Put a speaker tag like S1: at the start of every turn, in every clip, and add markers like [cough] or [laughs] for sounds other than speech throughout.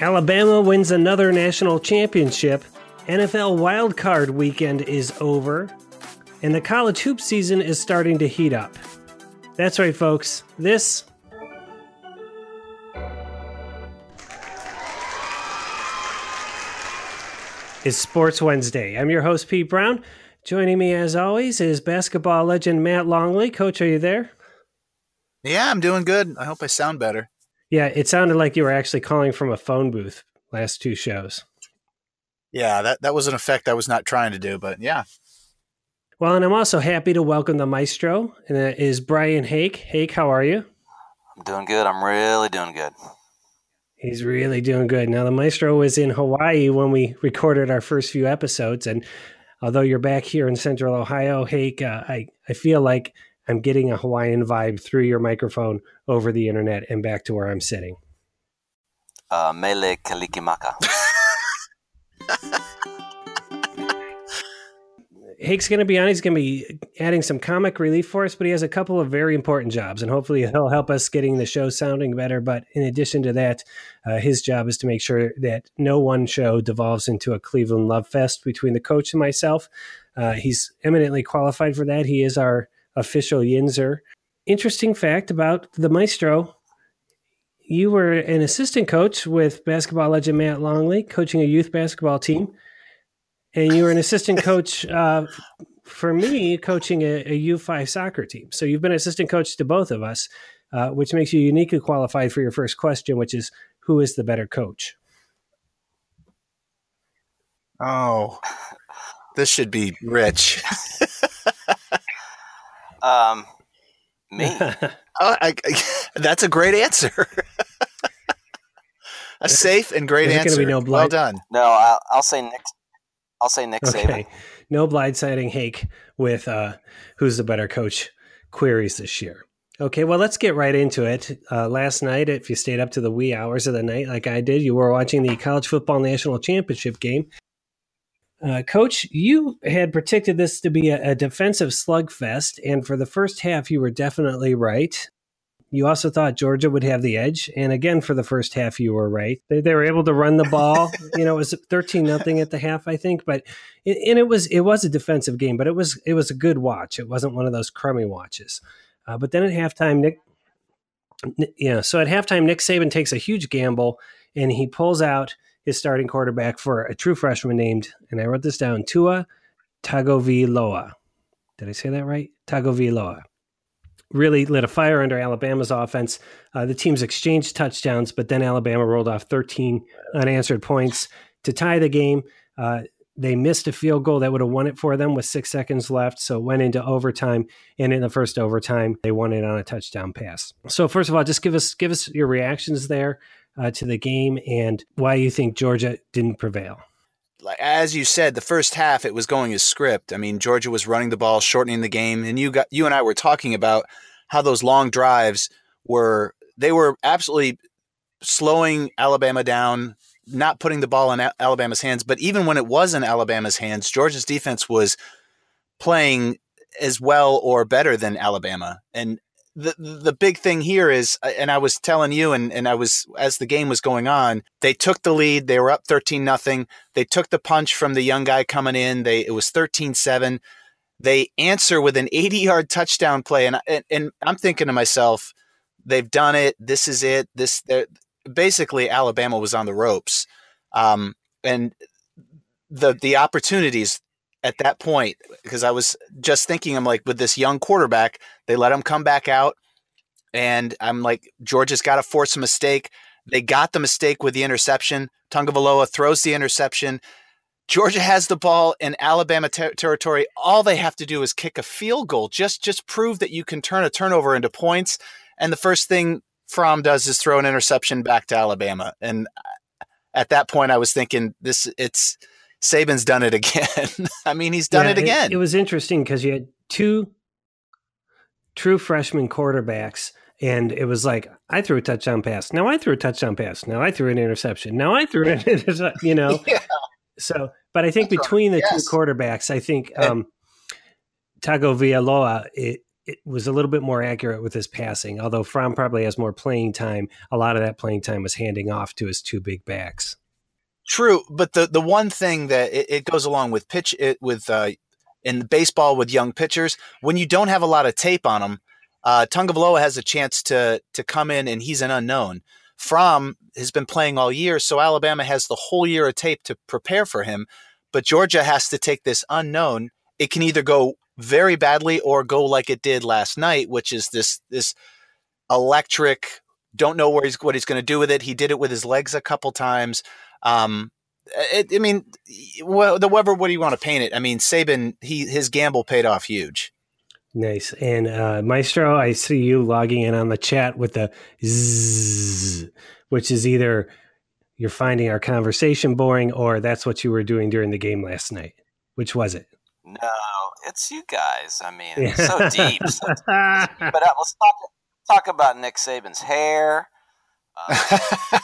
S1: Alabama wins another national championship. NFL wildcard weekend is over. And the college hoop season is starting to heat up. That's right, folks. This is Sports Wednesday. I'm your host, Pete Brown. Joining me, as always, is basketball legend Matt Longley. Coach, are you there?
S2: Yeah, I'm doing good. I hope I sound better.
S1: Yeah, it sounded like you were actually calling from a phone booth last two shows.
S2: Yeah, that, that was an effect I was not trying to do, but yeah.
S1: Well, and I'm also happy to welcome the maestro, and that is Brian Hake. Hake, how are you?
S3: I'm doing good. I'm really doing good.
S1: He's really doing good. Now, the maestro was in Hawaii when we recorded our first few episodes, and although you're back here in Central Ohio, Hake, uh, I I feel like I'm getting a Hawaiian vibe through your microphone over the internet and back to where I'm sitting.
S3: Uh, mele kalikimaka. [laughs]
S1: Hake's going to be on. He's going to be adding some comic relief for us, but he has a couple of very important jobs, and hopefully he'll help us getting the show sounding better. But in addition to that, uh, his job is to make sure that no one show devolves into a Cleveland love fest between the coach and myself. Uh, he's eminently qualified for that. He is our official Yinzer. Interesting fact about the maestro you were an assistant coach with basketball legend Matt Longley, coaching a youth basketball team and you were an assistant [laughs] coach uh, for me, coaching a a U5 soccer team. So you've been assistant coach to both of us, uh, which makes you uniquely qualified for your first question, which is who is the better coach?
S2: Oh, this should be rich. [laughs]
S3: um, me. [laughs]
S2: oh, I, I, that's a great answer. a safe and great answer. Be No well done.
S3: No, I'll, I'll say Nick I'll say Nick okay. Saban.
S1: No blindsiding Hake with uh, who's the better coach queries this year. Okay, well, let's get right into it. Uh, last night, if you stayed up to the wee hours of the night like I did, you were watching the College Football National Championship game. Uh, Coach, you had predicted this to be a, a defensive slugfest, and for the first half, you were definitely right. You also thought Georgia would have the edge, and again for the first half, you were right. They, they were able to run the ball. [laughs] you know, it was thirteen nothing at the half, I think, but it, and it was it was a defensive game, but it was it was a good watch. It wasn't one of those crummy watches. Uh, but then at halftime, Nick, yeah, so at halftime, Nick Saban takes a huge gamble and he pulls out his starting quarterback for a true freshman named, and I wrote this down, Tua Tagovailoa. Did I say that right? Tagovailoa really lit a fire under Alabama's offense. Uh, the teams exchanged touchdowns, but then Alabama rolled off 13 unanswered points to tie the game. Uh, they missed a field goal that would have won it for them with six seconds left. So went into overtime. And in the first overtime, they won it on a touchdown pass. So first of all, just give us give us your reactions there uh, to the game and why you think Georgia didn't prevail
S2: as you said, the first half it was going as script. I mean, Georgia was running the ball, shortening the game, and you got you and I were talking about how those long drives were they were absolutely slowing Alabama down, not putting the ball in Alabama's hands. But even when it was in Alabama's hands, Georgia's defense was playing as well or better than Alabama. And the the big thing here is, uh, and I was telling you, and, and I was as the game was going on, they took the lead. They were up thirteen nothing. They took the punch from the young guy coming in. They it was 13-7. They answer with an eighty yard touchdown play, and, and and I'm thinking to myself, they've done it. This is it. This basically Alabama was on the ropes, um, and the the opportunities at that point because I was just thinking, I'm like, with this young quarterback, they let him come back out. And I'm like, Georgia's got to force a mistake. They got the mistake with the interception. Tagovailoa throws the interception. Georgia has the ball in Alabama ter- territory. All they have to do is kick a field goal. Just just prove that you can turn a turnover into points. And the first thing Fromm does is throw an interception back to Alabama. And uh, at that point, I was thinking, this it's Saban's done it again. [laughs] I mean, he's done yeah, it again.
S1: It, it was interesting because you had two true freshman quarterbacks, and it was like I threw a touchdown pass. Now I threw a touchdown pass. Now I threw an interception. Now I threw [laughs] it. You know. [laughs] yeah. So, but I think That's between right. the yes. two quarterbacks, I think um, Tagovailoa it it was a little bit more accurate with his passing. Although Fromm probably has more playing time, a lot of that playing time was handing off to his two big backs.
S2: True, but the the one thing that it, it goes along with pitch it with uh, in baseball with young pitchers when you don't have a lot of tape on them, uh, Tagovailoa has a chance to to come in and he's an unknown. Fromm has been playing all year, so Alabama has the whole year of tape to prepare for him. But Georgia has to take this unknown. It can either go very badly or go like it did last night, which is this this electric. Don't know where he's what he's going to do with it. He did it with his legs a couple times. Um, it, I mean, well, the Weber. What do you want to paint it? I mean, Saban. He his gamble paid off huge.
S1: Nice. And uh, Maestro, I see you logging in on the chat with the zzz, which is either you're finding our conversation boring or that's what you were doing during the game last night. Which was it?
S3: No, it's you guys. I mean, so deep. So [laughs] deep. but uh, let's talk talk about Nick Saban's hair. Uh,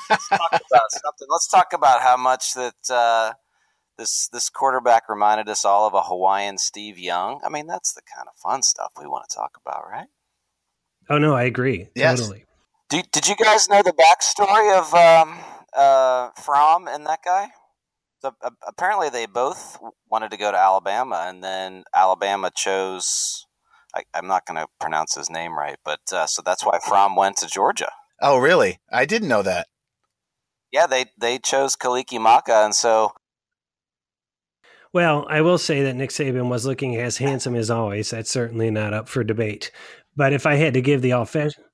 S3: let's talk [laughs] about something. Let's talk about how much that uh, this this quarterback reminded us all of a Hawaiian Steve Young. I mean, that's the kind of fun stuff we want to talk about, right?
S1: Oh no, I agree. Yes. Totally.
S3: Did, did you guys know the backstory of um, uh, Fromm and that guy? So, uh, apparently, they both wanted to go to Alabama, and then Alabama chose. I, am not going to pronounce his name right, but uh, so that's why Fromm went to Georgia.
S2: Oh, really? I didn't know that.
S3: Yeah, they they chose Kalikimaka, and so.
S1: Well, I will say that Nick Saban was looking as handsome as always. That's certainly not up for debate. But if I had to give the all fashion,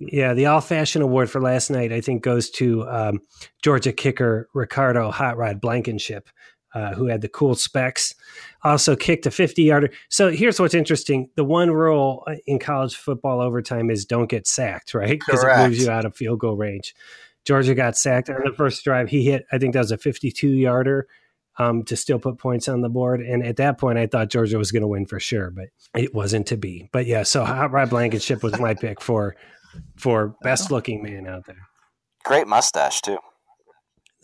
S1: yeah, the all fashion award for last night, I think goes to um, Georgia kicker Ricardo Hot Rod Blankenship, uh, who had the cool specs. Also kicked a 50 yarder. So here's what's interesting: the one rule in college football overtime is don't get sacked, right? Because it moves you out of field goal range. Georgia got sacked on the first drive. He hit, I think that was a 52 yarder um, to still put points on the board. And at that point, I thought Georgia was going to win for sure, but it wasn't to be. But yeah, so Hot Rod Blankenship was my pick for for best looking man out there.
S3: Great mustache too.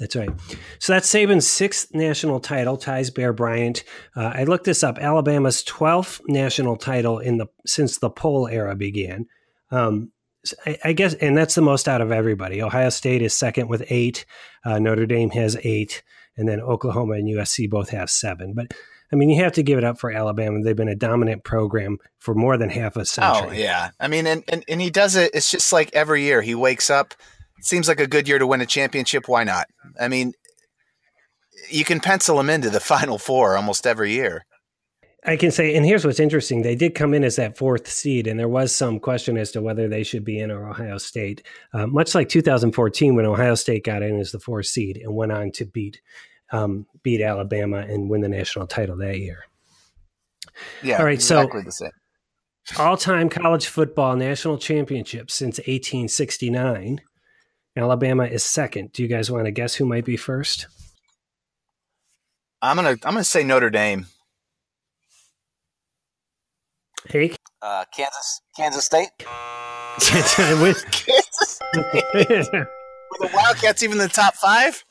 S1: That's right. So that's Saban's sixth national title, ties Bear Bryant. Uh, I looked this up. Alabama's twelfth national title in the since the poll era began. Um, I, I, guess, and that's the most out of everybody. Ohio State is second with eight. Uh, Notre Dame has eight, and then Oklahoma and USC both have seven. But I mean, you have to give it up for Alabama. They've been a dominant program for more than half a century.
S2: Oh yeah, I mean, and and, and he does it. It's just like every year he wakes up seems like a good year to win a championship. Why not? I mean, you can pencil them into the [laughs] final four almost every year.
S1: I can say, and here's what's interesting: they did come in as that fourth seed, and there was some question as to whether they should be in or Ohio State. Uh, much like 2014, when Ohio State got in as the fourth seed and went on to beat um, beat Alabama and win the national title that year.
S2: Yeah, all right. Exactly so,
S1: all-time college football national championship since 1869. Alabama is second. Do you guys want to guess who might be first?
S2: I'm gonna I'm gonna say Notre Dame.
S1: Hey,
S3: uh, Kansas Kansas State.
S2: with [laughs] [laughs] Kansas State. Were the Wildcats even the top five?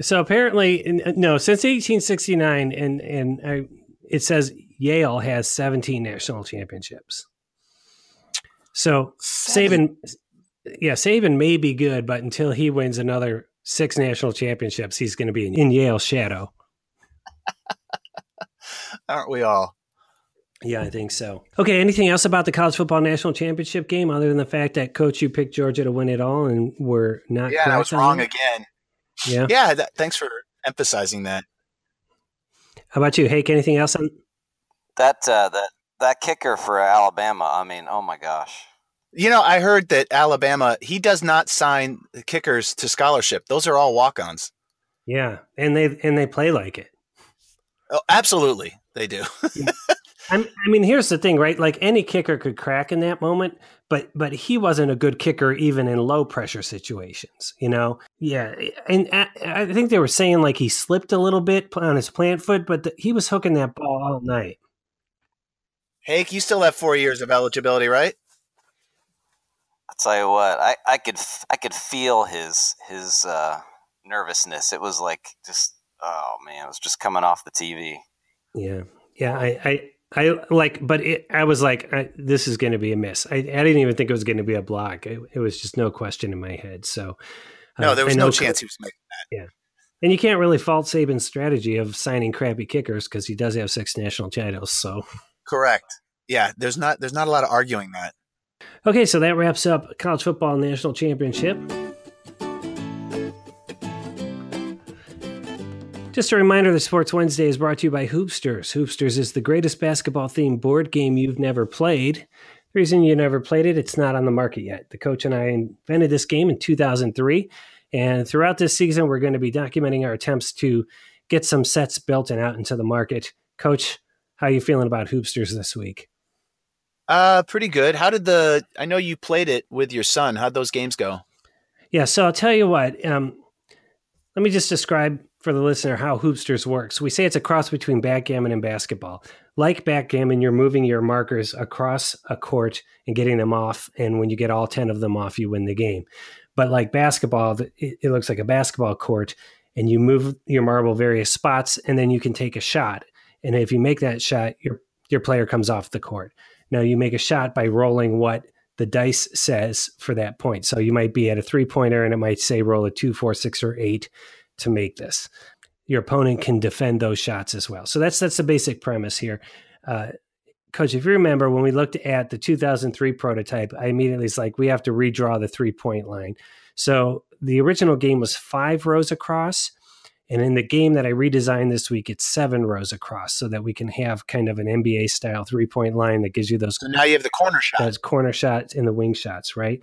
S1: So apparently, no. Since 1869, and and I, it says Yale has 17 national championships. So. Saban yeah, Saban may be good, but until he wins another six national championships, he's going to be in Yale's shadow. [laughs]
S2: Aren't we all?
S1: Yeah, I think so. Okay, anything else about the college football national championship game other than the fact that coach you picked Georgia to win it all and we're not?
S2: Yeah, I was wrong that? again.
S1: Yeah,
S2: yeah. That, thanks for emphasizing that.
S1: How about you, Hake? Anything else on
S3: that? Uh, that that kicker for Alabama. I mean, oh my gosh.
S2: You know, I heard that Alabama he does not sign kickers to scholarship. Those are all walk-ons.
S1: Yeah, and they and they play like it.
S2: Oh, absolutely, they do. [laughs]
S1: I mean, here's the thing, right? Like any kicker could crack in that moment, but but he wasn't a good kicker even in low pressure situations. You know, yeah. And I think they were saying like he slipped a little bit on his plant foot, but the, he was hooking that ball all night.
S2: Hake, you still have four years of eligibility, right?
S3: I'll tell you what, I, I could I could feel his his uh, nervousness. It was like just oh man, it was just coming off the TV.
S1: Yeah, yeah. I, I I like, but it, I was like, I, this is going to be a miss. I, I, didn't even think it was going to be a block. It, it, was just no question in my head. So,
S2: no, uh, there was no chance he was making that.
S1: Yeah. And you can't really fault Saban's strategy of signing crappy kickers because he does have six national titles. So,
S2: correct. Yeah, there's not there's not a lot of arguing that.
S1: Okay, so that wraps up college football national championship. Just a reminder the Sports Wednesday is brought to you by Hoopsters. Hoopsters is the greatest basketball themed board game you've never played. The reason you never played it, it's not on the market yet. The coach and I invented this game in 2003. And throughout this season, we're going to be documenting our attempts to get some sets built and out into the market. Coach, how are you feeling about Hoopsters this week?
S2: Uh, pretty good. How did the? I know you played it with your son. How'd those games go?
S1: Yeah, so I'll tell you what. Um, let me just describe for the listener how Hoopsters works. We say it's a cross between backgammon and basketball. Like backgammon, you're moving your markers across a court and getting them off, and when you get all ten of them off, you win the game. But like basketball, it, looks like a basketball court, and you move your marble various spots, and then you can take a shot. And if you make that shot, your your player comes off the court. Now you make a shot by rolling what the dice says for that point. So you might be at a three pointer and it might say roll a two, four, six, or eight to make this. Your opponent can defend those shots as well. So that's that's the basic premise here. Uh, Coach, if you remember when we looked at the 2003 prototype, I immediately was like, we have to redraw the three point line. So the original game was five rows across. And in the game that I redesigned this week, it's seven rows across so that we can have kind of an NBA style three point line that gives you those.
S2: So now you have the corner shot.
S1: Those corner shots and the wing shots, right?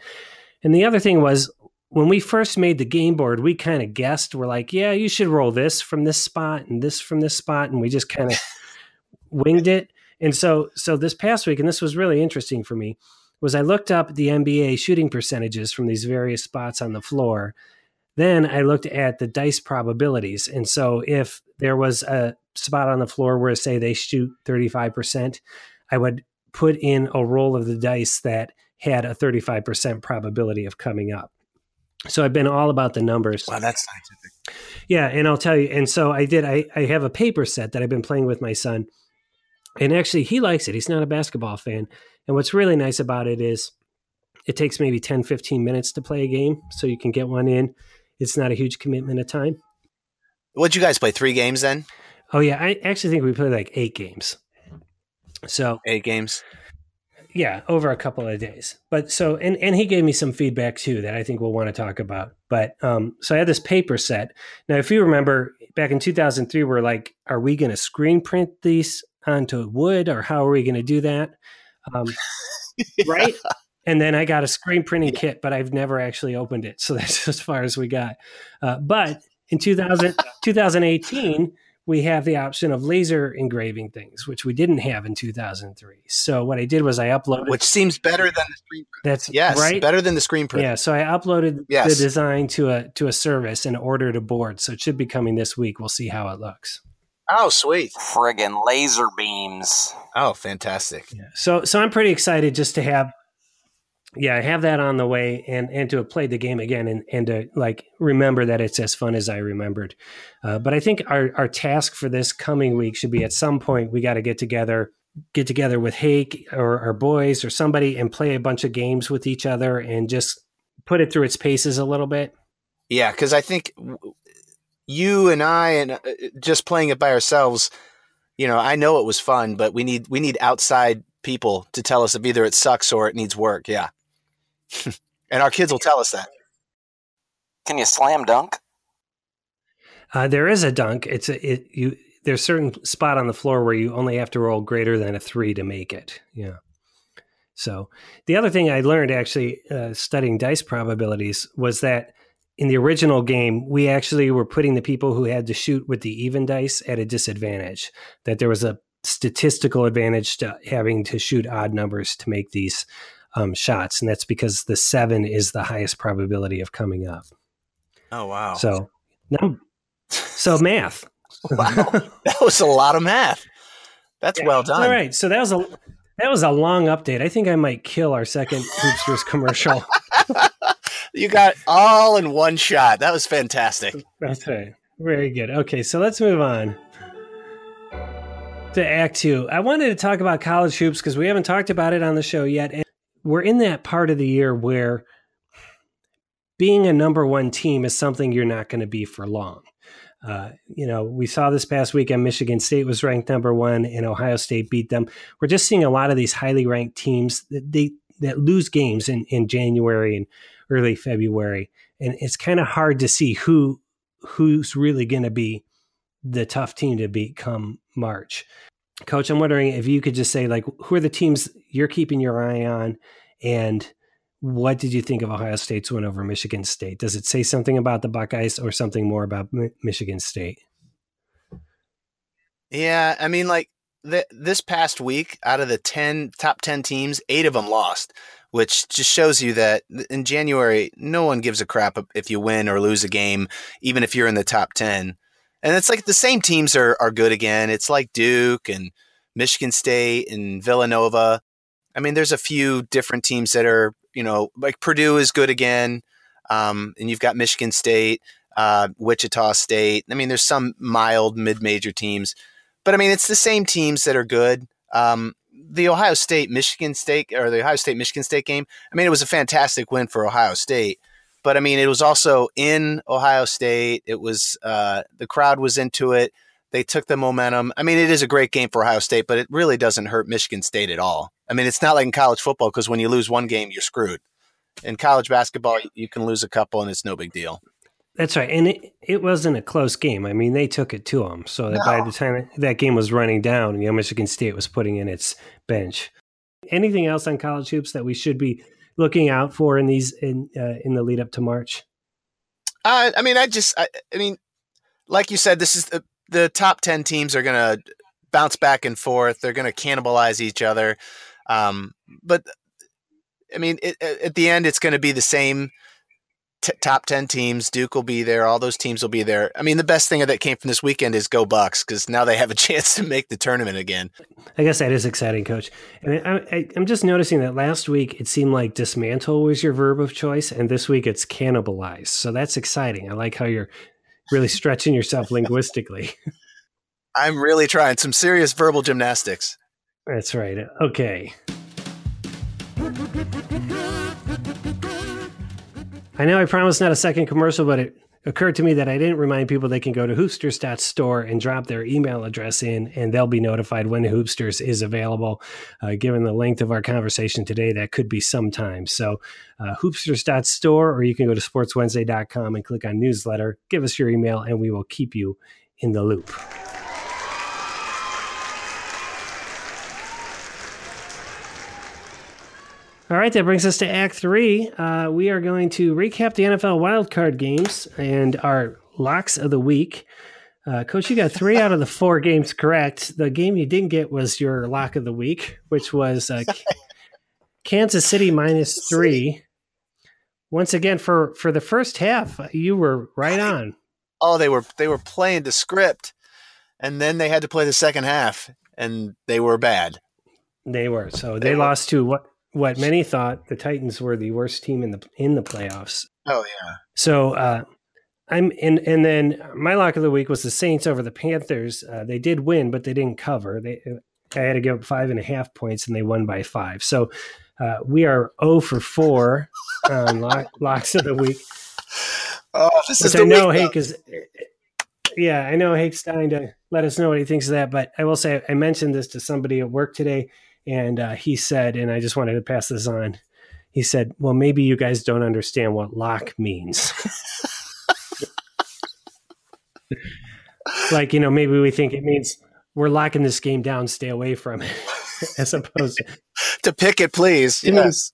S1: And the other thing was when we first made the game board, we kind of guessed. We're like, yeah, you should roll this from this spot and this from this spot. And we just kind of [laughs] winged it. And so, so this past week, and this was really interesting for me, was I looked up the NBA shooting percentages from these various spots on the floor then I looked at the dice probabilities. And so if there was a spot on the floor where, say, they shoot 35%, I would put in a roll of the dice that had a 35% probability of coming up. So I've been all about the numbers.
S2: Wow, that's scientific.
S1: Yeah, and I'll tell you. And so I did. I, I have a paper set that I've been playing with my son, and actually he likes it. He's not a basketball fan, and what's really nice about it is it takes maybe 10, 15 minutes to play a game, so you can get one in it's not a huge commitment of time.
S2: What'd you guys play? Three games then?
S1: Oh yeah, I actually think we played like eight games. So
S2: eight games.
S1: Yeah, over a couple of days. But so and and he gave me some feedback too that I think we'll want to talk about. But um so I had this paper set. Now if you remember back in 2003 we're like are we going to screen print these onto wood or how are we going to do that? Um yeah. [laughs] right? And then I got a screen printing kit, but I've never actually opened it. [laughs] So that's as far as we got. Uh, but in 2000, 2018, we have the option of laser engraving things, which we didn't have in 2003. So what I did was I uploaded,
S2: which seems better than the screen. Print.
S1: That's
S2: yes,
S1: right.
S2: Better than the screen print.
S1: Yeah. So I uploaded yes. the design to a to a service and ordered a board. So it should be coming this week. We'll see how it looks.
S2: Oh, sweet!
S3: Friggin' laser beams.
S2: Oh, fantastic!
S1: Yeah. So, so I'm pretty excited just to have yeah, I have that on the way, and and to have played the game again, and and to like remember that it's as fun as I remembered. Uh, but I think our our task for this coming week should be at some point we got to get together, get together with Hake or our boys or somebody, and play a bunch of games with each other, and just put it through its paces a little bit.
S2: Yeah, because I think you and I, and uh, just playing it by ourselves, you know, I know it was fun, but we need we need outside people to tell us if either it sucks or it needs work. Yeah. [laughs] and our kids will tell us that.
S3: Can you slam dunk?
S1: Uh, there is a dunk. It's a it you. There's a certain spot on the floor where you only have to roll greater than a three to make it. Yeah. So the other thing I learned actually uh, studying dice probabilities was that in the original game we actually were putting the people who had to shoot with the even dice at a disadvantage. That there was a statistical advantage to having to shoot odd numbers to make these um, shots, and that's because the seven is the highest probability of coming up.
S2: Oh wow!
S1: So no, so math. [laughs]
S2: wow, that was a lot of math. That's yeah. well done.
S1: All right, so that was a that was a long update. I think I might kill our second [laughs] Hoopsters commercial. [laughs]
S2: you got all in one shot. That was fantastic.
S1: That's right. Very good. Okay, so let's move on. to Act Two. I wanted to talk about college hoops because we haven't talked about it on the show yet. And we're in that part of the year where being a number one team is something you're not going to be for long. Uh, you know, we saw this past weekend Michigan State was ranked number one, and Ohio State beat them. We're just seeing a lot of these highly ranked teams that they that lose games in, in January and early February, and it's kind of hard to see who who's really going to be the tough team to beat come March. Coach, I'm wondering if you could just say, like, who are the teams you're keeping your eye on? And what did you think of Ohio State's win over Michigan State? Does it say something about the Buckeyes or something more about M- Michigan State?
S2: Yeah, I mean, like this past week, out of the 10 top 10 teams, eight of them lost, which just shows you that in January, no one gives a crap if you win or lose a game, even if you're in the top 10 and it's like the same teams are are good again. It's like Duke and Michigan State and Villanova. I mean, there's a few different teams that are, you know, like Purdue is good again, um, and you've got Michigan State, uh, Wichita State. I mean, there's some mild mid-major teams, but I mean, it's the same teams that are good. Um, the Ohio State Michigan State or the Ohio State Michigan State game. I mean, it was a fantastic win for Ohio State, but I mean, it was also in Ohio State. It was uh, the crowd was into it. They took the momentum. I mean, it is a great game for Ohio State, but it really doesn't hurt Michigan State at all. I mean, it's not like in college football because when you lose one game, you're screwed. In college basketball, you can lose a couple and it's no big deal.
S1: That's right, and it, it wasn't a close game. I mean, they took it to them. So no. by the time that game was running down, you know, Michigan State was putting in its bench. Anything else on college hoops that we should be looking out for in these in uh, in the lead up to March?
S2: Uh, I mean, I just, I, I, mean, like you said, this is the the top ten teams are going to bounce back and forth. They're going to cannibalize each other. Um, but I mean, it, at the end, it's going to be the same t- top 10 teams. Duke will be there. All those teams will be there. I mean, the best thing that came from this weekend is go Bucks because now they have a [laughs] chance to make the tournament again.
S1: I guess that is exciting, coach. And I, am just noticing that last week it seemed like dismantle was your verb of choice, and this week it's cannibalize. So that's exciting. I like how you're really stretching yourself linguistically. [laughs]
S2: I'm really trying some serious verbal gymnastics.
S1: That's right. Okay. I know I promised not a second commercial, but it occurred to me that I didn't remind people they can go to hoopsters.store and drop their email address in, and they'll be notified when Hoopsters is available. Uh, given the length of our conversation today, that could be sometime. So, uh, hoopsters.store, or you can go to sportswednesday.com and click on newsletter. Give us your email, and we will keep you in the loop. All right, that brings us to Act Three. Uh, we are going to recap the NFL wildcard games and our locks of the week. Uh, Coach, you got three out of the four games correct. The game you didn't get was your lock of the week, which was uh, Kansas City minus three. Once again, for for the first half, you were right on.
S2: Oh, they were they were playing the script, and then they had to play the second half, and they were bad.
S1: They were. So they, they lost to what what many thought the Titans were the worst team in the in the playoffs.
S2: Oh yeah.
S1: So uh, I'm and and then my lock of the week was the Saints over the Panthers. Uh, they did win, but they didn't cover. They I had to give up five and a half points, and they won by five. So uh, we are zero oh for four on lock, [laughs] locks of the week.
S2: Oh, this
S1: which
S2: is I
S1: know Hank is. Yeah, I know Hank's dying to let us know what he thinks of that. But I will say, I mentioned this to somebody at work today and uh, he said, and I just wanted to pass this on. He said, "Well, maybe you guys don't understand what lock means." [laughs] like you know, maybe we think it means we're locking this game down, stay away from it, [laughs] as opposed to, [laughs]
S2: to pick it, please. Yes.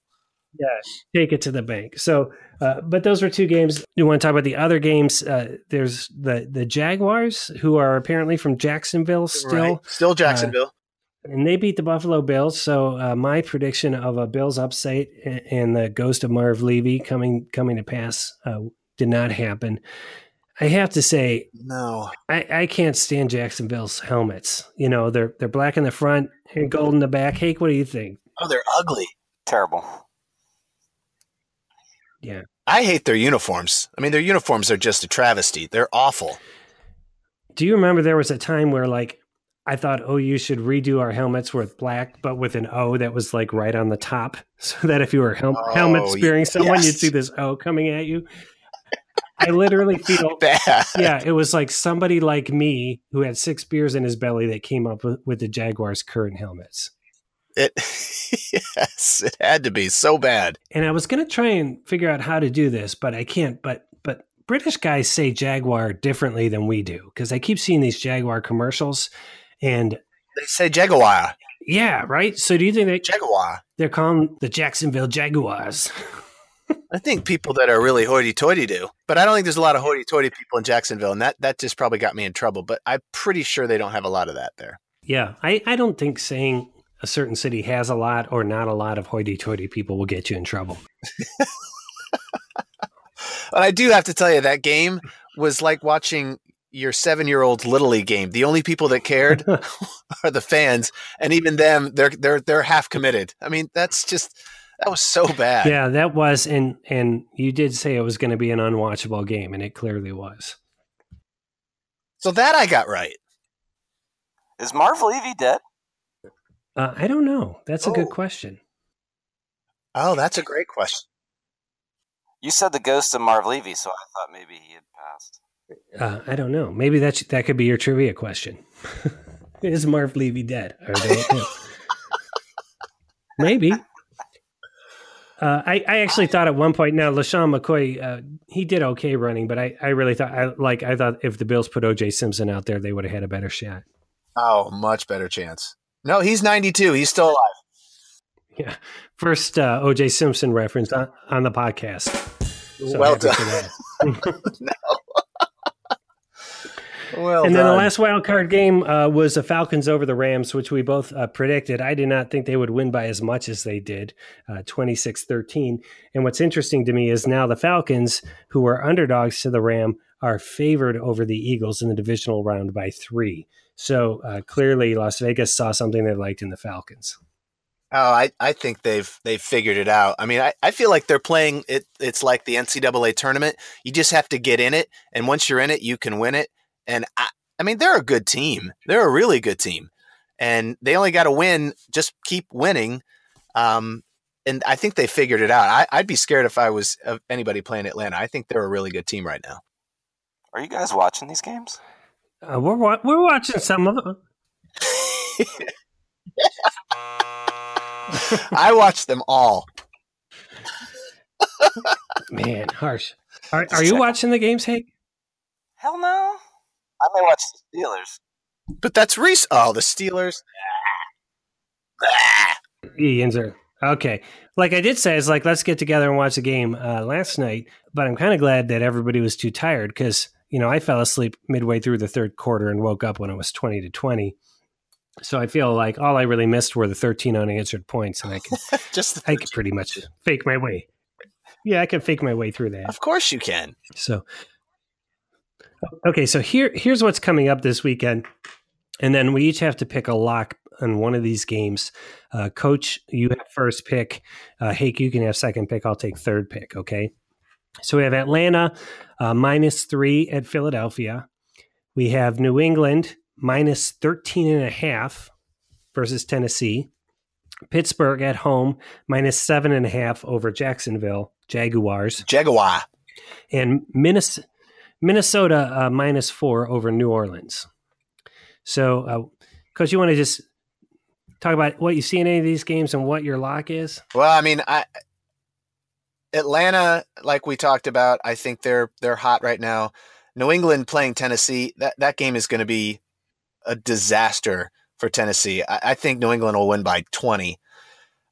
S1: yeah, take it to the bank. So, uh, but those were two games. You want to talk about the other games? Uh, there's the the Jaguars, who are apparently from Jacksonville, still, right.
S2: still Jacksonville
S1: and they beat the Buffalo Bills. So uh, my prediction of a Bills upset and the ghost of Marv Levy coming coming to pass uh, did not happen. I have to say,
S2: no,
S1: I, I can't stand Jacksonville's helmets. You know, they're they're black in the front and gold in the back. Hake, what do you think?
S2: Oh, they're ugly,
S3: terrible.
S1: Yeah,
S2: I hate their uniforms. I mean, their uniforms are just a travesty. They're awful.
S1: Do you remember there was a time where like I thought, oh, you should redo our helmets with black, but with an O that was like right on the top, [laughs] so that if you were hel-
S2: Oh,
S1: helmet spearing someone, you'd see this O coming at you. I literally [laughs] feel,
S2: Bad.
S1: yeah, it was like somebody like me who had six beers in his belly that came up with, with the Jaguars' current helmets.
S2: It [laughs] yes, it had to be so bad.
S1: And I was going to try and figure out how to do this, but I can't. But but British guys say Jaguar differently than we do because I keep seeing these Jaguar commercials, and
S2: They say Jaguar.
S1: yeah, right. So do you think they
S2: Jaguar.
S1: they're calling the Jacksonville Jaguars? [laughs]
S2: I think people that are really hoity-toity do, but I don't think there's a lot of hoity-toity people in Jacksonville, and that that just probably got me in trouble. But I'm pretty sure they don't have a lot of that there.
S1: Yeah, I I don't think saying a certain city has a lot or not a lot of hoity-toity people will get you in trouble. [laughs]
S2: But I do have to tell you that game was like watching your seven-year-old little league game. The only people that cared [laughs] [laughs] are the fans, and even them, they're they're they're half committed. I mean, that's just that was so bad.
S1: Yeah, that was, and and you did say it was going to be an unwatchable game, and it clearly was.
S2: So that I got right.
S3: Is Marv Levy dead?
S1: Uh, I don't know. That's a good
S2: Oh.
S1: question.
S2: Oh, that's a great question.
S3: You said the ghost of Marv Levy, so I thought maybe he had passed.
S1: Uh, I don't know. Maybe that that could be your trivia question. [laughs] Is Marv Levy dead? Don't. [laughs] Maybe. Uh, I, I actually thought at one point now LeSean McCoy uh, he did okay running, but I, I really thought I like I thought if the Bills put OJ Simpson out there, they would have had a better shot.
S2: Oh, much better chance. No, he's 92. He's still alive.
S1: Yeah, first uh, OJ Simpson reference on, on the podcast. So
S2: well done.
S1: that. [laughs]
S2: Well
S1: and then the last wild card game uh, was the Falcons over the Rams, which we both uh, predicted. I did not think they would win by as much as they did, uh, 26 13. And what's interesting to me is now the Falcons, who were underdogs to the Ram, are favored over the Eagles in the divisional round by three. So uh, clearly, Las Vegas saw something they liked in the Falcons.
S2: Oh, I, I think they've they've figured it out. I mean, I, I feel like they're playing it. It's like the NCAA tournament. You just have to get in it, and once you're in it, you can win it. And I, I mean, they're a good team. They're a really good team, and they only got to win. Just keep winning. Um, and I think they figured it out. I, I'd be scared if I was of anybody playing Atlanta. I think they're a really good team right now.
S3: Are you guys watching these games?
S1: Uh, we're wa- we're watching some of them. [laughs]
S2: I watched them all.
S1: Man, harsh. Are, are you watching the games, Hank?
S3: Hell no. I may watch the Steelers.
S2: But that's Reese. Oh, the Steelers.
S1: Ian's are okay. Like I did say, it's like let's get together and watch the game uh, last night. But I'm kind of glad that everybody was too tired because you know I fell asleep midway through the third quarter and woke up when it was twenty to twenty. So I feel like all I really missed were the 13 unanswered points, and I can [laughs]
S2: Just
S1: I could pretty much fake my way. Yeah, I can fake my way through that.
S2: of course you can.
S1: So, okay, so here here's what's coming up this weekend, and then we each have to pick a lock on one of these games. Uh, Coach, you have first pick. Uh, Hake, you can have second pick. I'll take third pick. Okay. So we have Atlanta uh, minus three at Philadelphia. We have New England minus 13 and a half versus Tennessee. Pittsburgh at home minus seven and a half over Jacksonville Jaguars
S2: Jaguar.
S1: and Minnesota, Minnesota uh, minus four over New Orleans. So, uh, Coach, you want to just talk about what you see in any of these games and what your lock is?
S2: Well, I mean, I Atlanta, like we talked about, I think they're they're hot right now. New England playing Tennessee, that that game is going to be a disaster for Tennessee. I, I think New England will win by twenty.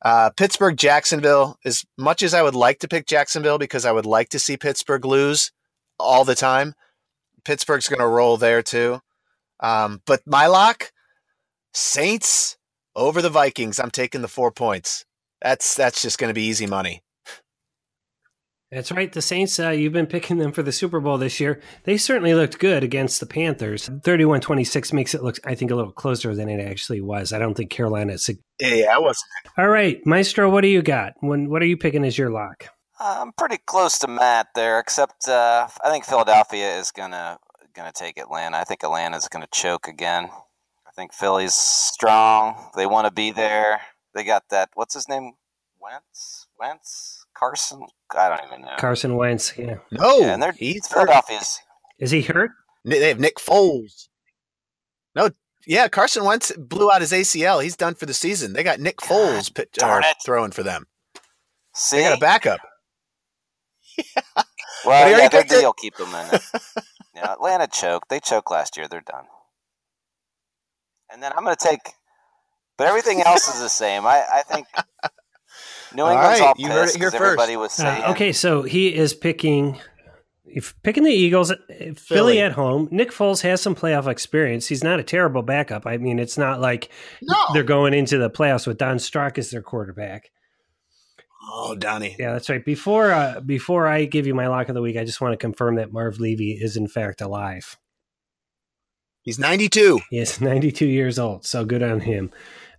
S2: Uh, Pittsburgh, Jacksonville. As much as I would like to pick Jacksonville because I would like to see Pittsburgh lose all the time, Pittsburgh's going to roll there too. Um, but my lock, Saints over the Vikings. I'm taking the four points. That's that's just going to be easy money.
S1: That's right. The Saints, uh, you've been picking them for the Super Bowl this year. They certainly looked good against the Panthers. 31 26 makes it look, I think, a little closer than it actually was. I don't think Carolina. Sig-
S2: Yeah, yeah, I wasn't.
S1: All right, Maestro, what do you got? When, what are you picking as your lock?
S3: I'm pretty close to Matt there, except uh, I think Philadelphia is gonna gonna take Atlanta. I think Atlanta's gonna choke again. I think Philly's strong. They want to be there. They got that. What's his name? Wentz. Wentz. Carson. I don't even know.
S1: Carson Wentz. Yeah.
S2: No,
S3: Yeah, and they're
S2: he's hurt.
S3: Philadelphia's.
S1: Is he hurt?
S2: They have Nick Foles. No, yeah, Carson Wentz blew out his ACL. He's done for the season. They got Nick Foles pit, uh, throwing for them.
S3: See,
S2: They got a backup.
S3: Well,
S2: he
S3: yeah,
S2: already
S3: their deal keep them in. it. [laughs] yeah, Atlanta choked. They choked last year. They're done. And then I'm going to take, but everything else is the same. I, I think New England's
S2: right,
S3: all
S2: you heard
S3: pissed
S2: it here
S3: 'cause everybody was
S1: Uh,
S3: saying,
S1: okay, so he is picking. If picking the Eagles, uh, Philly.
S2: Philly.
S1: at home. Nick Foles has some playoff experience. He's not a terrible backup. I mean, it's not like
S2: No.
S1: they're going into the playoffs with Don Strock as their quarterback.
S2: Oh, Donnie.
S1: Yeah, that's right. Before uh, before I give you my lock of the week, I just want to confirm that Marv Levy is in fact alive.
S2: He's 92.
S1: He is 92 years old, so good on him.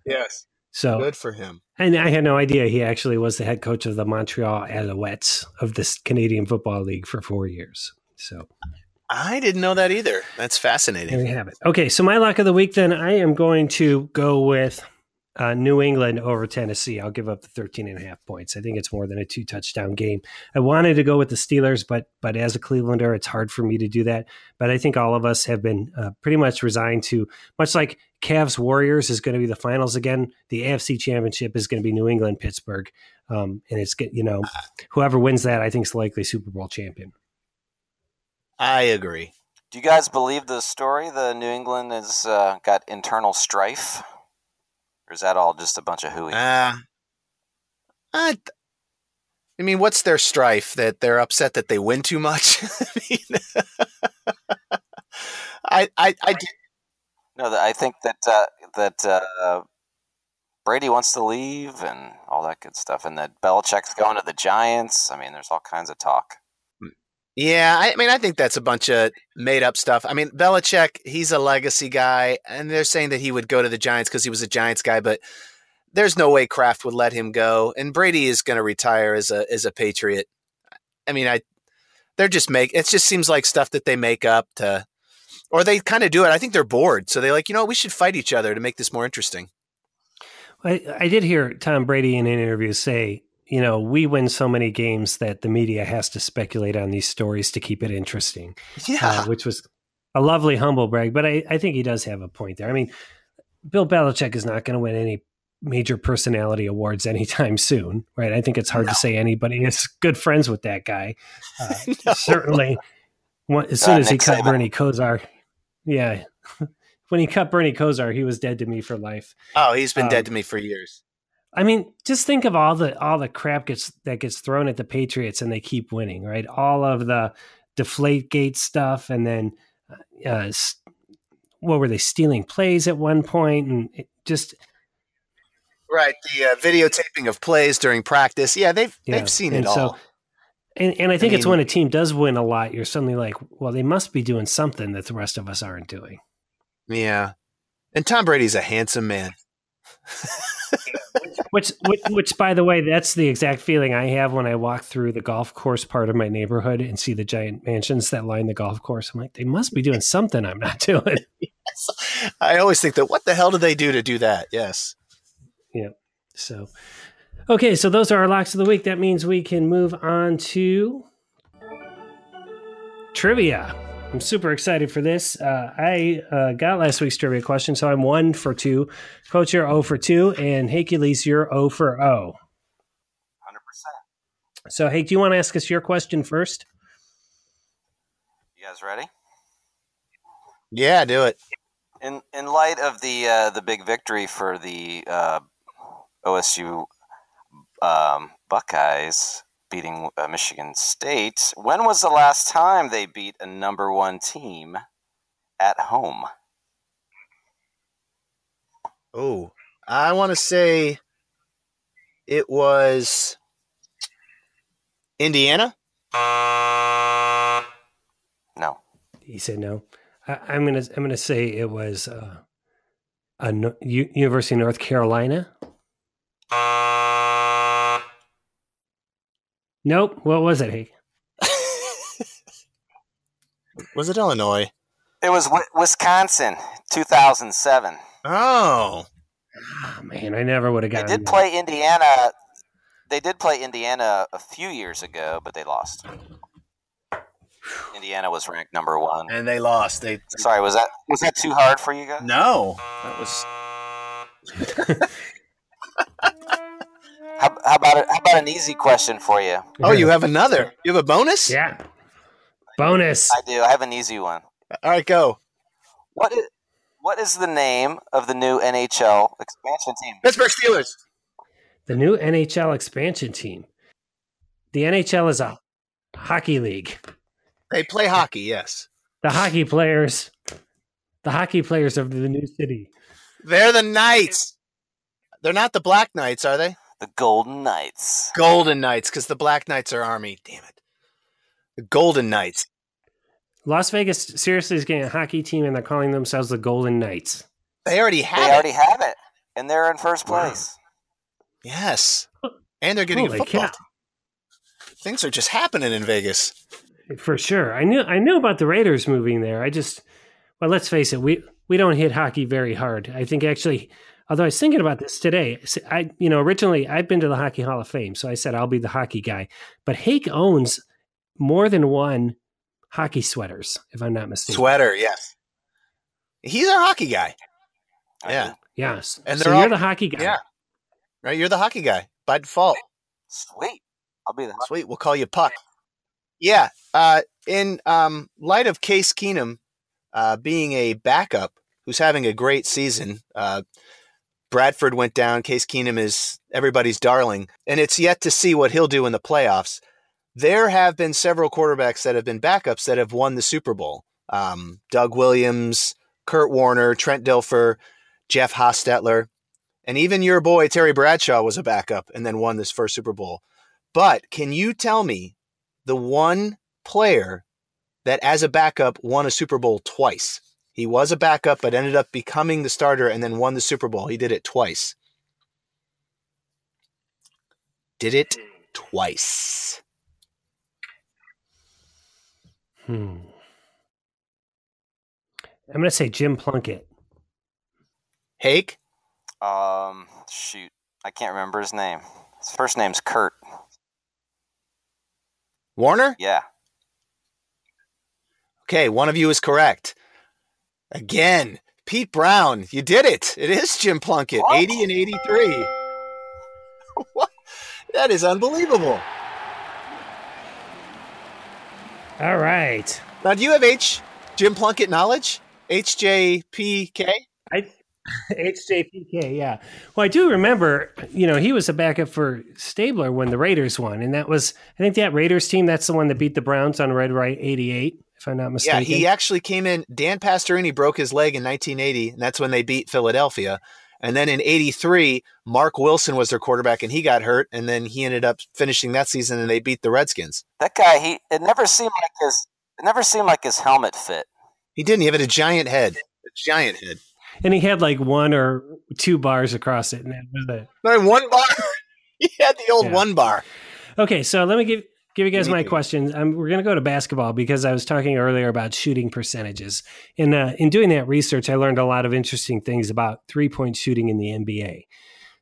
S2: Yes.
S1: So,
S2: Good for him.
S1: and I had no idea he actually was the head coach of the Montreal Alouettes of the Canadian Football League for four years. So
S2: I didn't know that either. That's fascinating.
S1: there we have it. Okay, so my lock of the week, then I am going to go with uh, New England over Tennessee. I'll give up the 13 and a half points. I think it's more than a two touchdown game. I wanted to go with the Steelers, but but as a Clevelander, it's hard for me to do that. But I think all of us have been uh, pretty much resigned to, much like Cavs Warriors is going to be the finals again. The AFC Championship is going to be New England Pittsburgh, um, and it's you know whoever wins that, I think is likely Super Bowl champion.
S2: I agree.
S3: Do you guys believe the story? The New England has uh, got internal strife, or is that all just a bunch of hooey?
S2: Uh, I, I mean, what's their strife that they're upset that they win too much? [laughs] I mean, [laughs] I, I, I, did-
S3: no, I think that uh, that uh, Brady wants to leave and all that good stuff, and that Belichick's going to the Giants. I mean, there's all kinds of talk.
S2: Yeah, I mean, I think that's a bunch of made up stuff. I mean, Belichick, he's a legacy guy, and they're saying that he would go to the Giants because he was a Giants guy, but there's no way Kraft would let him go, and Brady is going to retire as a as a Patriot. I mean, I they're just make it just seems like stuff that they make up to, or they kind of do it. I think they're bored, so they like you know we should fight each other to make this more interesting.
S1: I, I did hear Tom Brady in an interview say, you know, we win so many games that the media has to speculate on these stories to keep it interesting,
S2: Yeah,
S1: uh, which was a lovely humble brag. But I, I think he does have a point there. I mean, Bill Belichick is not going to win any major personality awards anytime [laughs] soon, right? I think it's hard
S2: No.
S1: to say anybody is good friends with that guy. [laughs] Uh,
S2: No.
S1: Certainly, one- as soon
S3: Uh,
S1: as he cut. Bernie Kosar, yeah. [laughs] when he cut Bernie Kosar, he was dead to me for life.
S2: Oh, he's been
S1: Um,
S2: dead to me for years.
S1: I mean, just think of all the all the crap gets that gets thrown at the Patriots, and they keep winning, right? All of the deflate gate stuff, and then uh, what were they stealing plays at one point, and it just
S2: Right, the uh, videotaping of plays during practice. Yeah, they've
S1: Yeah,
S2: they've seen
S1: and
S2: it all.
S1: and and I think it's
S2: mean-
S1: when a team does win a lot, you're suddenly like, well, they must be doing something that the rest of us aren't doing.
S2: yeah, and Tom Brady's a handsome man. [laughs]
S1: Which, which, which, by the way, that's the exact feeling I have when I walk through the golf course part of my neighborhood and see the giant mansions that line the golf course. I'm like, they must be doing something I'm not [laughs] doing.
S2: I always think that what the hell did they do to do that? Yes. Yeah.
S1: So, okay, so those are our locks of the week. That means we can move on to trivia. I'm super excited for this. Uh, I uh, got last week's trivia question, so I'm one for two. Coach, you're 0 for two, and Hercules, you're 0 for 0.
S3: Hundred percent.
S1: So, Hake, do you want to ask us your question first?
S3: You guys ready?
S2: Yeah, do it.
S3: In in light of the uh, the big victory for the uh, OSU um, Buckeyes beating uh, Michigan State, when was the last time they beat a number one team at home?
S2: Oh, I want to say it was Indiana.
S3: No.
S1: He said no. I, I'm gonna I'm gonna say it was uh, a no, U, University of North Carolina. Nope. What was it, Hake? [laughs]
S2: was it Illinois?
S3: It was Wi- Wisconsin, 2007.
S2: Oh.
S1: oh man, I never would have
S3: They
S1: gotten.
S3: did play Indiana. They did play Indiana a few years ago, but they lost. Indiana was ranked number one.
S2: And they lost. They
S3: Sorry, was that was that too hard for you guys?
S2: No. [laughs] That was
S3: How, how about it? How about an easy question for you?
S2: Oh, you have another. You have a bonus?
S1: Yeah. Bonus.
S3: I do. I have an easy one.
S2: All right, go.
S3: What is what is the name of the new NHL expansion team?
S2: Pittsburgh Steelers.
S1: The new NHL expansion team. The NHL is a hockey league.
S2: They play hockey, yes.
S1: The hockey players, the hockey players of the new city.
S2: They're the Knights. They're not the Black Knights, are they?
S3: The Golden Knights.
S2: Golden Knights, because the Black Knights are Army. Damn it. The Golden Knights.
S1: Las Vegas seriously is getting a hockey team, and they're calling themselves the Golden Knights.
S2: They already have
S3: They
S2: it.
S3: already have it, and they're in first
S1: Wow.
S3: place.
S2: Yes. And they're getting
S1: Holy
S2: a football.
S1: cow.
S2: team. Things are just happening in Vegas.
S1: For sure. I knew I knew about the Raiders moving there. I just well, let's face it, we we don't hit hockey very hard. I think actually although I was thinking about this today, I you know, originally I've been to the Hockey Hall of Fame, so I said I'll be the hockey guy. But Hake owns more than one hockey sweaters, if I'm not mistaken.
S2: Sweater, yes. He's our hockey guy,
S3: I
S2: Yeah.
S1: Yes.
S2: And
S1: so
S2: they're
S1: you're
S2: all-
S1: the hockey guy.
S2: Yeah. right? You're the hockey guy by default.
S3: Sweet. I'll be the
S2: Sweet. We'll call you Puck. Yeah. Uh, in um, light of Case Keenum uh, being a backup who's having a great season, uh, Bradford went down. Case Keenum is everybody's darling, and it's yet to see what he'll do in the playoffs. There have been several quarterbacks that have been backups that have won the Super Bowl. Um, Doug Williams, Kurt Warner, Trent Dilfer, Jeff Hostetler, and even your boy Terry Bradshaw was a backup and then won this first Super Bowl. But can you tell me the one player that, as a backup, won a Super Bowl twice? He was a backup, but ended up becoming the starter and then won the Super Bowl. He did it twice. Did it twice.
S1: Hmm. I'm going to say Jim Plunkett.
S2: Hake?
S3: Um, shoot, I can't remember his name. His first name's Kurt.
S2: Warner?
S3: Yeah.
S2: Okay, one of you is correct. Again, Pete Brown, you did it. It is Jim Plunkett,
S3: What?
S2: 80 and 83. what? [laughs] That is unbelievable.
S1: All right.
S2: Now, do you have H Jim Plunkett knowledge? HJPK?
S1: I HJPK, yeah. Well, I do remember, you know, he was a backup for Stabler when the Raiders won, and that was, I think that Raiders team, that's the one that beat the Browns on Red Right '88, if I'm not
S2: Yeah, he actually came in. Dan Pastorini broke his leg in 1980, and that's when they beat Philadelphia. And then in 83, Marc Wilson was their quarterback, and he got hurt. And then he ended up finishing that season, and they beat the Redskins.
S3: That guy, he it never seemed like his it never seemed like his helmet fit.
S2: He didn't. He had a giant head. A giant head.
S1: and he had like one or two bars across it, and that was it.
S2: No, one bar. [laughs] he had the old
S1: Yeah.
S2: one bar.
S1: Okay, so let me give give you guys my questions. Um, we're going to go to basketball because I was talking earlier about shooting percentages. In uh, in doing that research, I learned a lot of interesting things about three point shooting in the NBA.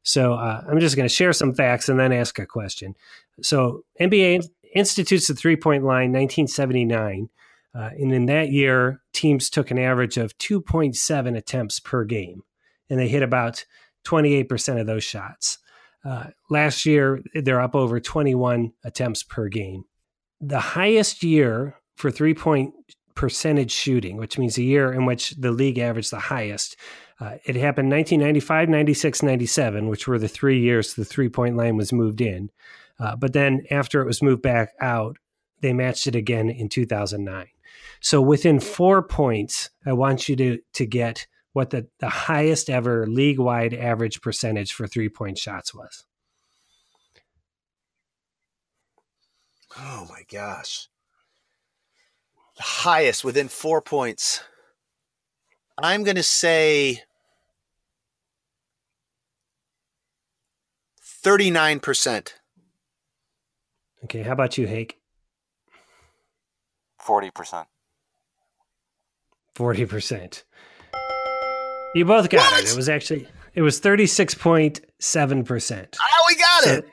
S1: So uh, I'm just going to share some facts and then ask a question. So NBA institutes the three point line 1979, uh, and in that year, teams took an average of 2.7 attempts per game, and they hit about 28 percent of those shots. Uh, last year, they're up over 21 attempts per game. The highest year for three point percentage shooting, which means a year in which the league averaged the highest, uh, it happened 1995, 96, 97, which were the three years the three point line was moved in. Uh, but then after it was moved back out, they matched it again in 2009. So within four points, I want you to to get what the, the highest ever league wide average percentage for three point shots was.
S2: Oh my gosh. The highest within four points. I'm going to say 39%.
S1: Okay, how about you, Hake?
S3: Forty percent.
S1: 40%. You both got what? it. It was actually it was thirty six point seven percent.
S2: Oh, we got
S1: so,
S2: it.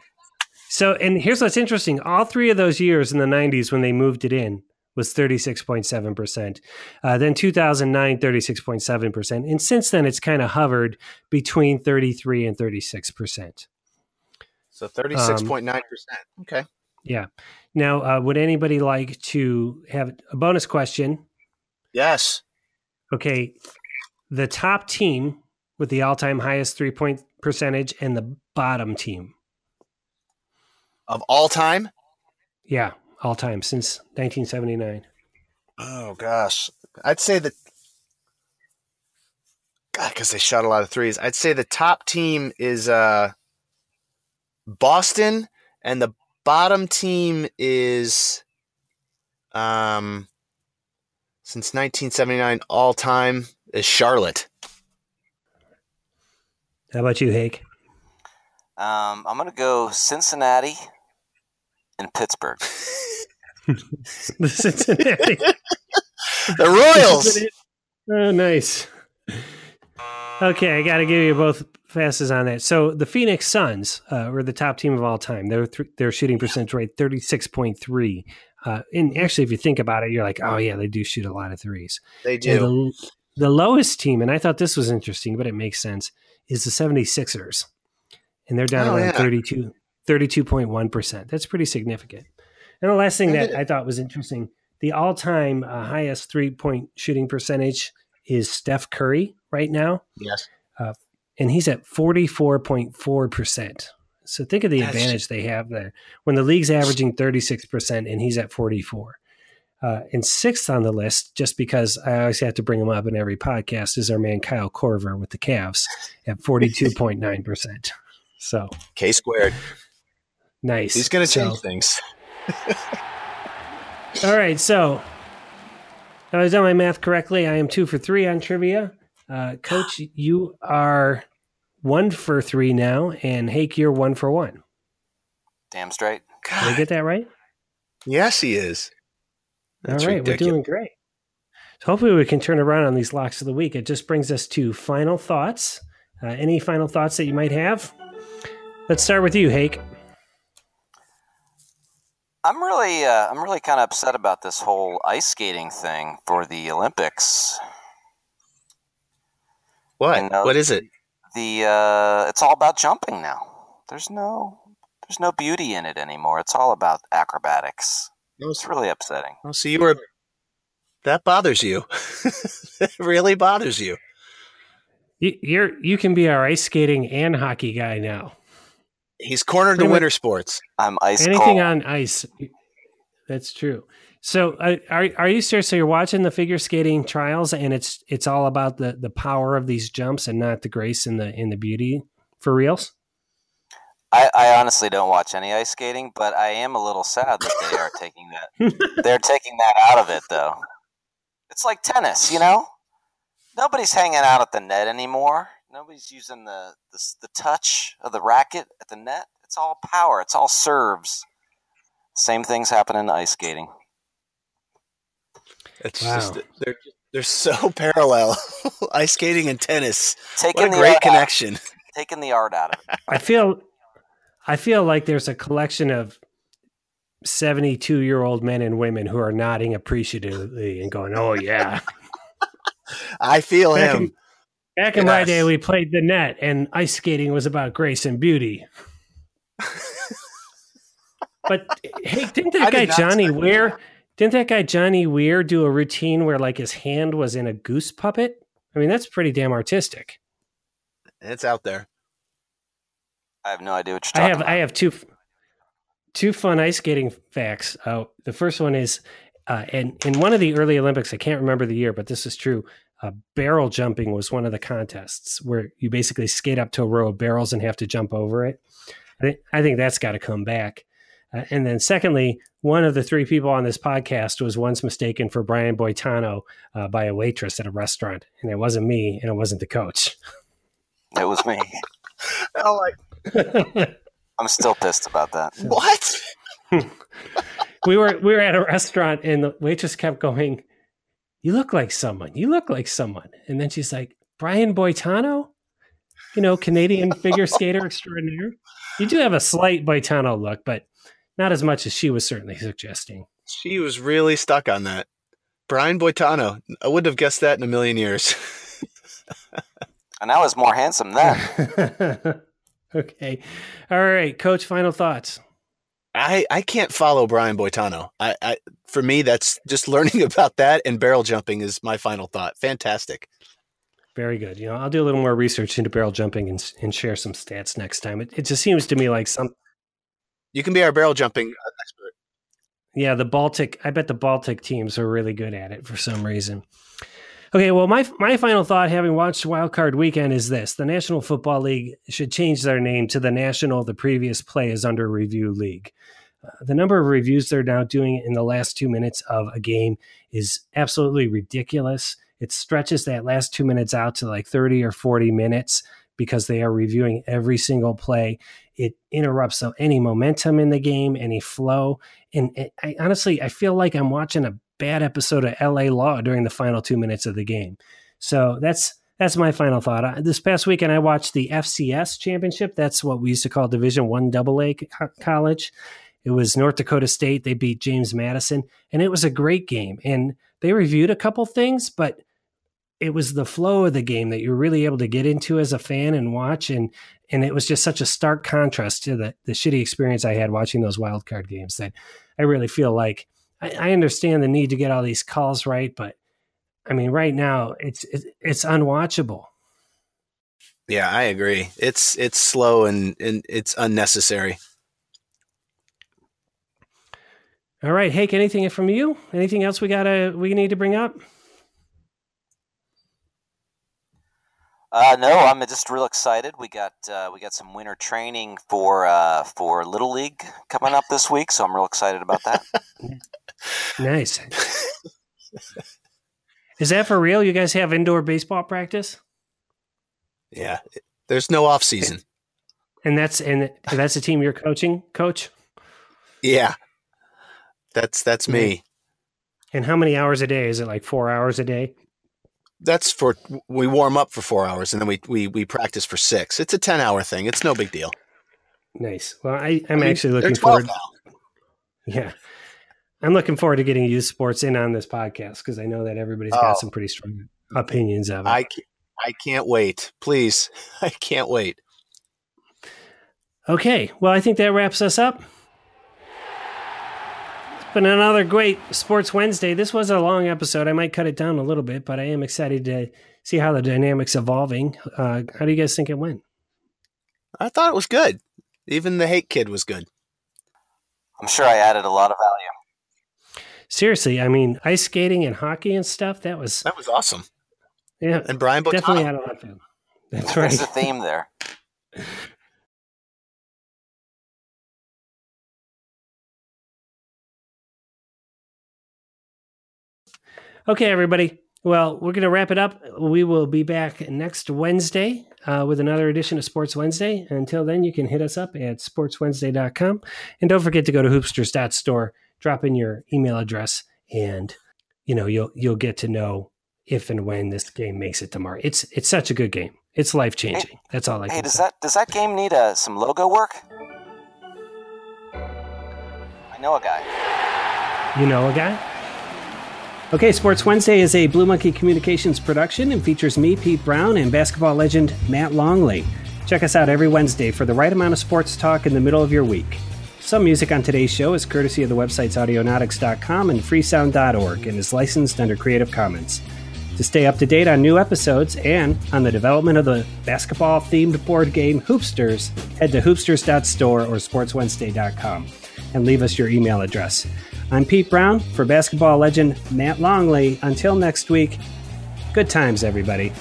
S1: So, and here's what's interesting: all three of those years in the '90s when they moved it in was 36.7%. Uh, then 2009, 36.7%. And since then, it's kind of hovered between 33 and 36%.
S2: So 36.9%. Um, okay.
S1: Yeah. Now, uh, would anybody like to have a bonus question?
S2: Yes.
S1: Okay. The top team with the all time highest three point percentage and the bottom team
S2: of all time?
S1: Yeah, all time since 1979. Oh,
S2: gosh. I'd say that. God, because they shot a lot of threes. I'd say the top team is uh, Boston, and the bottom team is um since 1979 all time is Charlotte.
S1: How about you, Hake?
S3: Um, I'm going to go Cincinnati and Pittsburgh.
S1: the [laughs] [laughs] Cincinnati.
S2: the Royals. [laughs]
S1: Oh, nice. Okay, I got to give you both passes on that. So the Phoenix Suns uh, were the top team of all time. Their th- their shooting percentage rate thirty six point three. Uh, and actually, if you think about it, you're like, oh yeah, they do shoot a lot of threes.
S2: They do.
S1: The, the, lowest team, and I thought this was interesting, but it makes sense, is the 76ers. And they're down oh, around yeah. 32, 32.1%. That's pretty significant. And the last thing that I thought was interesting the all time uh, highest three point shooting percentage is Steph Curry right now.
S2: Yes.
S1: Uh, and he's at 44.4%. So think of the That's advantage they have there. When the league's averaging 36% and he's at 44. Uh, and sixth on the list, just because I always have to bring him up in every podcast, is our man Kyle Korver with the Cavs at 42.9%. [laughs] So
S2: K squared.
S1: Nice.
S2: He's going to change so, things. [laughs]
S1: all right. So if I was done my math correctly, I am two for three on trivia. Uh, Coach, [gasps] you are one for three now, and Hake, you're one for one.
S3: Damn straight.
S1: God. Did I get that right?
S2: Yes, he is.
S1: That's All right, ridiculous. we're doing great. So hopefully we can turn around on these locks of the week. It just brings us to final thoughts. Uh, any final thoughts that you might have? Let's start with you, Hake.
S3: I'm really, uh, I'm really kind of upset about this whole ice skating thing for the Olympics.
S2: What? You know, what is it?
S3: The uh, it's all about jumping now. There's no, there's no beauty in it anymore. It's all about acrobatics. It's really upsetting.
S2: Oh, so you were that bothers you? [laughs] it really bothers you.
S1: you. You're you can be our ice skating and hockey guy now.
S2: He's cornered the winter sports.
S3: I'm ice.
S1: Anything
S3: cold.
S1: on ice. That's true. So uh, are are you serious? So you're watching the figure skating trials, and it's it's all about the the power of these jumps and not the grace and the in the beauty for reals.
S3: I, I honestly don't watch any ice skating, but I am a little sad that they are taking that. [laughs] they're taking that out of it, though. It's like tennis, you know. Nobody's hanging out at the net anymore. Nobody's using the, the the touch of the racket at the net. It's all power. It's all serves. Same things happen in ice skating.
S2: It's wow. just they're they're so [laughs] parallel. [laughs] ice skating and tennis. Taking what a great connection.
S3: Out, taking the art out of it.
S1: I feel I feel like there's a collection of 72 year old men and women who are nodding appreciatively and going, "Oh yeah." [laughs]
S2: I feel back him.
S1: In, back in yes. my day, we played the net, and ice skating was about grace and beauty. [laughs] but hey, didn't that guy Johnny Weir? Didn't that guy Johnny Weir do a routine where like his hand was in a goose puppet? I mean, that's pretty damn artistic.
S2: It's out there.
S3: I have no idea what you're talking I
S1: have
S3: about.
S1: I have two two fun ice skating facts. Uh, the first one is uh, in in one of the early Olympics. I can't remember the year, but this is true. Uh, barrel jumping was one of the contests where you basically skate up to a row of barrels and have to jump over it. I think, I think that's got to come back. Uh, and then, secondly, one of the three people on this podcast was once mistaken for Brian Boitano uh, by a waitress at a restaurant, and it wasn't me, and it wasn't the coach.
S3: It was me. [laughs]
S2: oh, like [laughs]
S3: I'm still pissed about that.
S2: What? [laughs]
S1: we were we were at a restaurant, and the waitress kept going. You look like someone. You look like someone. And then she's like, Brian Boitano, you know, Canadian [laughs] figure skater extraordinaire. You do have a slight Boitano look, but not as much as she was certainly suggesting.
S2: She was really stuck on that. Brian Boitano. I wouldn't have guessed that in a million years.
S3: and I was more handsome then. [laughs]
S1: okay. All right, coach, final thoughts.
S2: I, I can't follow Brian Boitano. I, I for me that's just learning [laughs] about that and barrel jumping is my final thought. Fantastic.
S1: Very good. You know, I'll do a little more research into barrel jumping and, and share some stats next time. It, it just seems to me like some.
S2: You can be our barrel jumping uh, expert.
S1: Yeah, the Baltic. I bet the Baltic teams are really good at it for some reason. Okay, well, my my final thought, having watched Wild Card Weekend, is this: the National Football League should change their name to the National The Previous Play is Under Review League. Uh, the number of reviews they're now doing in the last two minutes of a game is absolutely ridiculous. It stretches that last two minutes out to like thirty or forty minutes because they are reviewing every single play. It interrupts any momentum in the game, any flow, and it, I, honestly, I feel like I'm watching a bad episode of LA Law during the final two minutes of the game. So that's that's my final thought. This past weekend, I watched the FCS championship. That's what we used to call Division One Double A college. It was North Dakota State. They beat James Madison, and it was a great game. And they reviewed a couple things, but it was the flow of the game that you're really able to get into as a fan and watch. And and it was just such a stark contrast to the the shitty experience I had watching those wild card games that I really feel like I, I understand the need to get all these calls right, but I mean, right now it's it's, it's unwatchable.
S2: Yeah, I agree. It's it's slow and, and it's unnecessary.
S1: All right, Hake. Anything from you? Anything else we gotta we need to bring up?
S3: Uh, no, I'm just real excited. We got uh, we got some winter training for uh, for Little League coming up this week, so I'm real excited about that. [laughs]
S1: nice. Is that for real? You guys have indoor baseball practice?
S2: Yeah, there's no off season.
S1: And that's and that's the team you're coaching, coach.
S2: Yeah, that's that's me.
S1: And how many hours a day? Is it like four hours a day?
S2: That's for we warm up for four hours and then we we we practice for six. It's a ten hour thing. It's no big deal.
S1: Nice. Well, I, I'm I mean, actually looking forward. Now. Yeah, I'm looking forward to getting youth sports in on this podcast because I know that everybody's got oh, some pretty strong opinions of it.
S2: I can't, I can't wait. Please, [laughs] I can't wait.
S1: Okay. Well, I think that wraps us up been another great Sports Wednesday. This was a long episode. I might cut it down a little bit, but I am excited to see how the dynamics evolving. Uh, how do you guys think it went?
S2: I thought it was good. Even the hate kid was good.
S3: I'm sure I added a lot of value.
S1: Seriously, I mean, ice skating and hockey and stuff. That was
S2: that was awesome.
S1: Yeah,
S2: and Brian Boitano.
S1: definitely had a lot of fun. That's right.
S3: There's a theme there. [laughs]
S1: Okay, everybody. Well, we're going to wrap it up. We will be back next Wednesday uh, with another edition of Sports Wednesday. Until then, you can hit us up at sportswednesday.com. And don't forget to go to hoopsters.store, drop in your email address, and you know you'll you'll get to know if and when this game makes it tomorrow. It's it's such a good game. It's life changing. Hey, That's all I
S3: hey,
S1: can
S3: does
S1: say.
S3: that does that game need uh, some logo work? I know a guy.
S1: You know a guy? Okay, Sports Wednesday is a Blue Monkey Communications production and features me, Pete Brown, and basketball legend Matt Longley. Check us out every Wednesday for the right amount of sports talk in the middle of your week. Some music on today's show is courtesy of the websites audionautix.com and freesound.org and is licensed under Creative Commons. To stay up to date on new episodes and on the development of the basketball themed board game Hoopsters, head to hoopsters.store or sportswednesday.com and leave us your email address. I'm Pete Brown for basketball legend Matt Longley. Until next week, good times, everybody.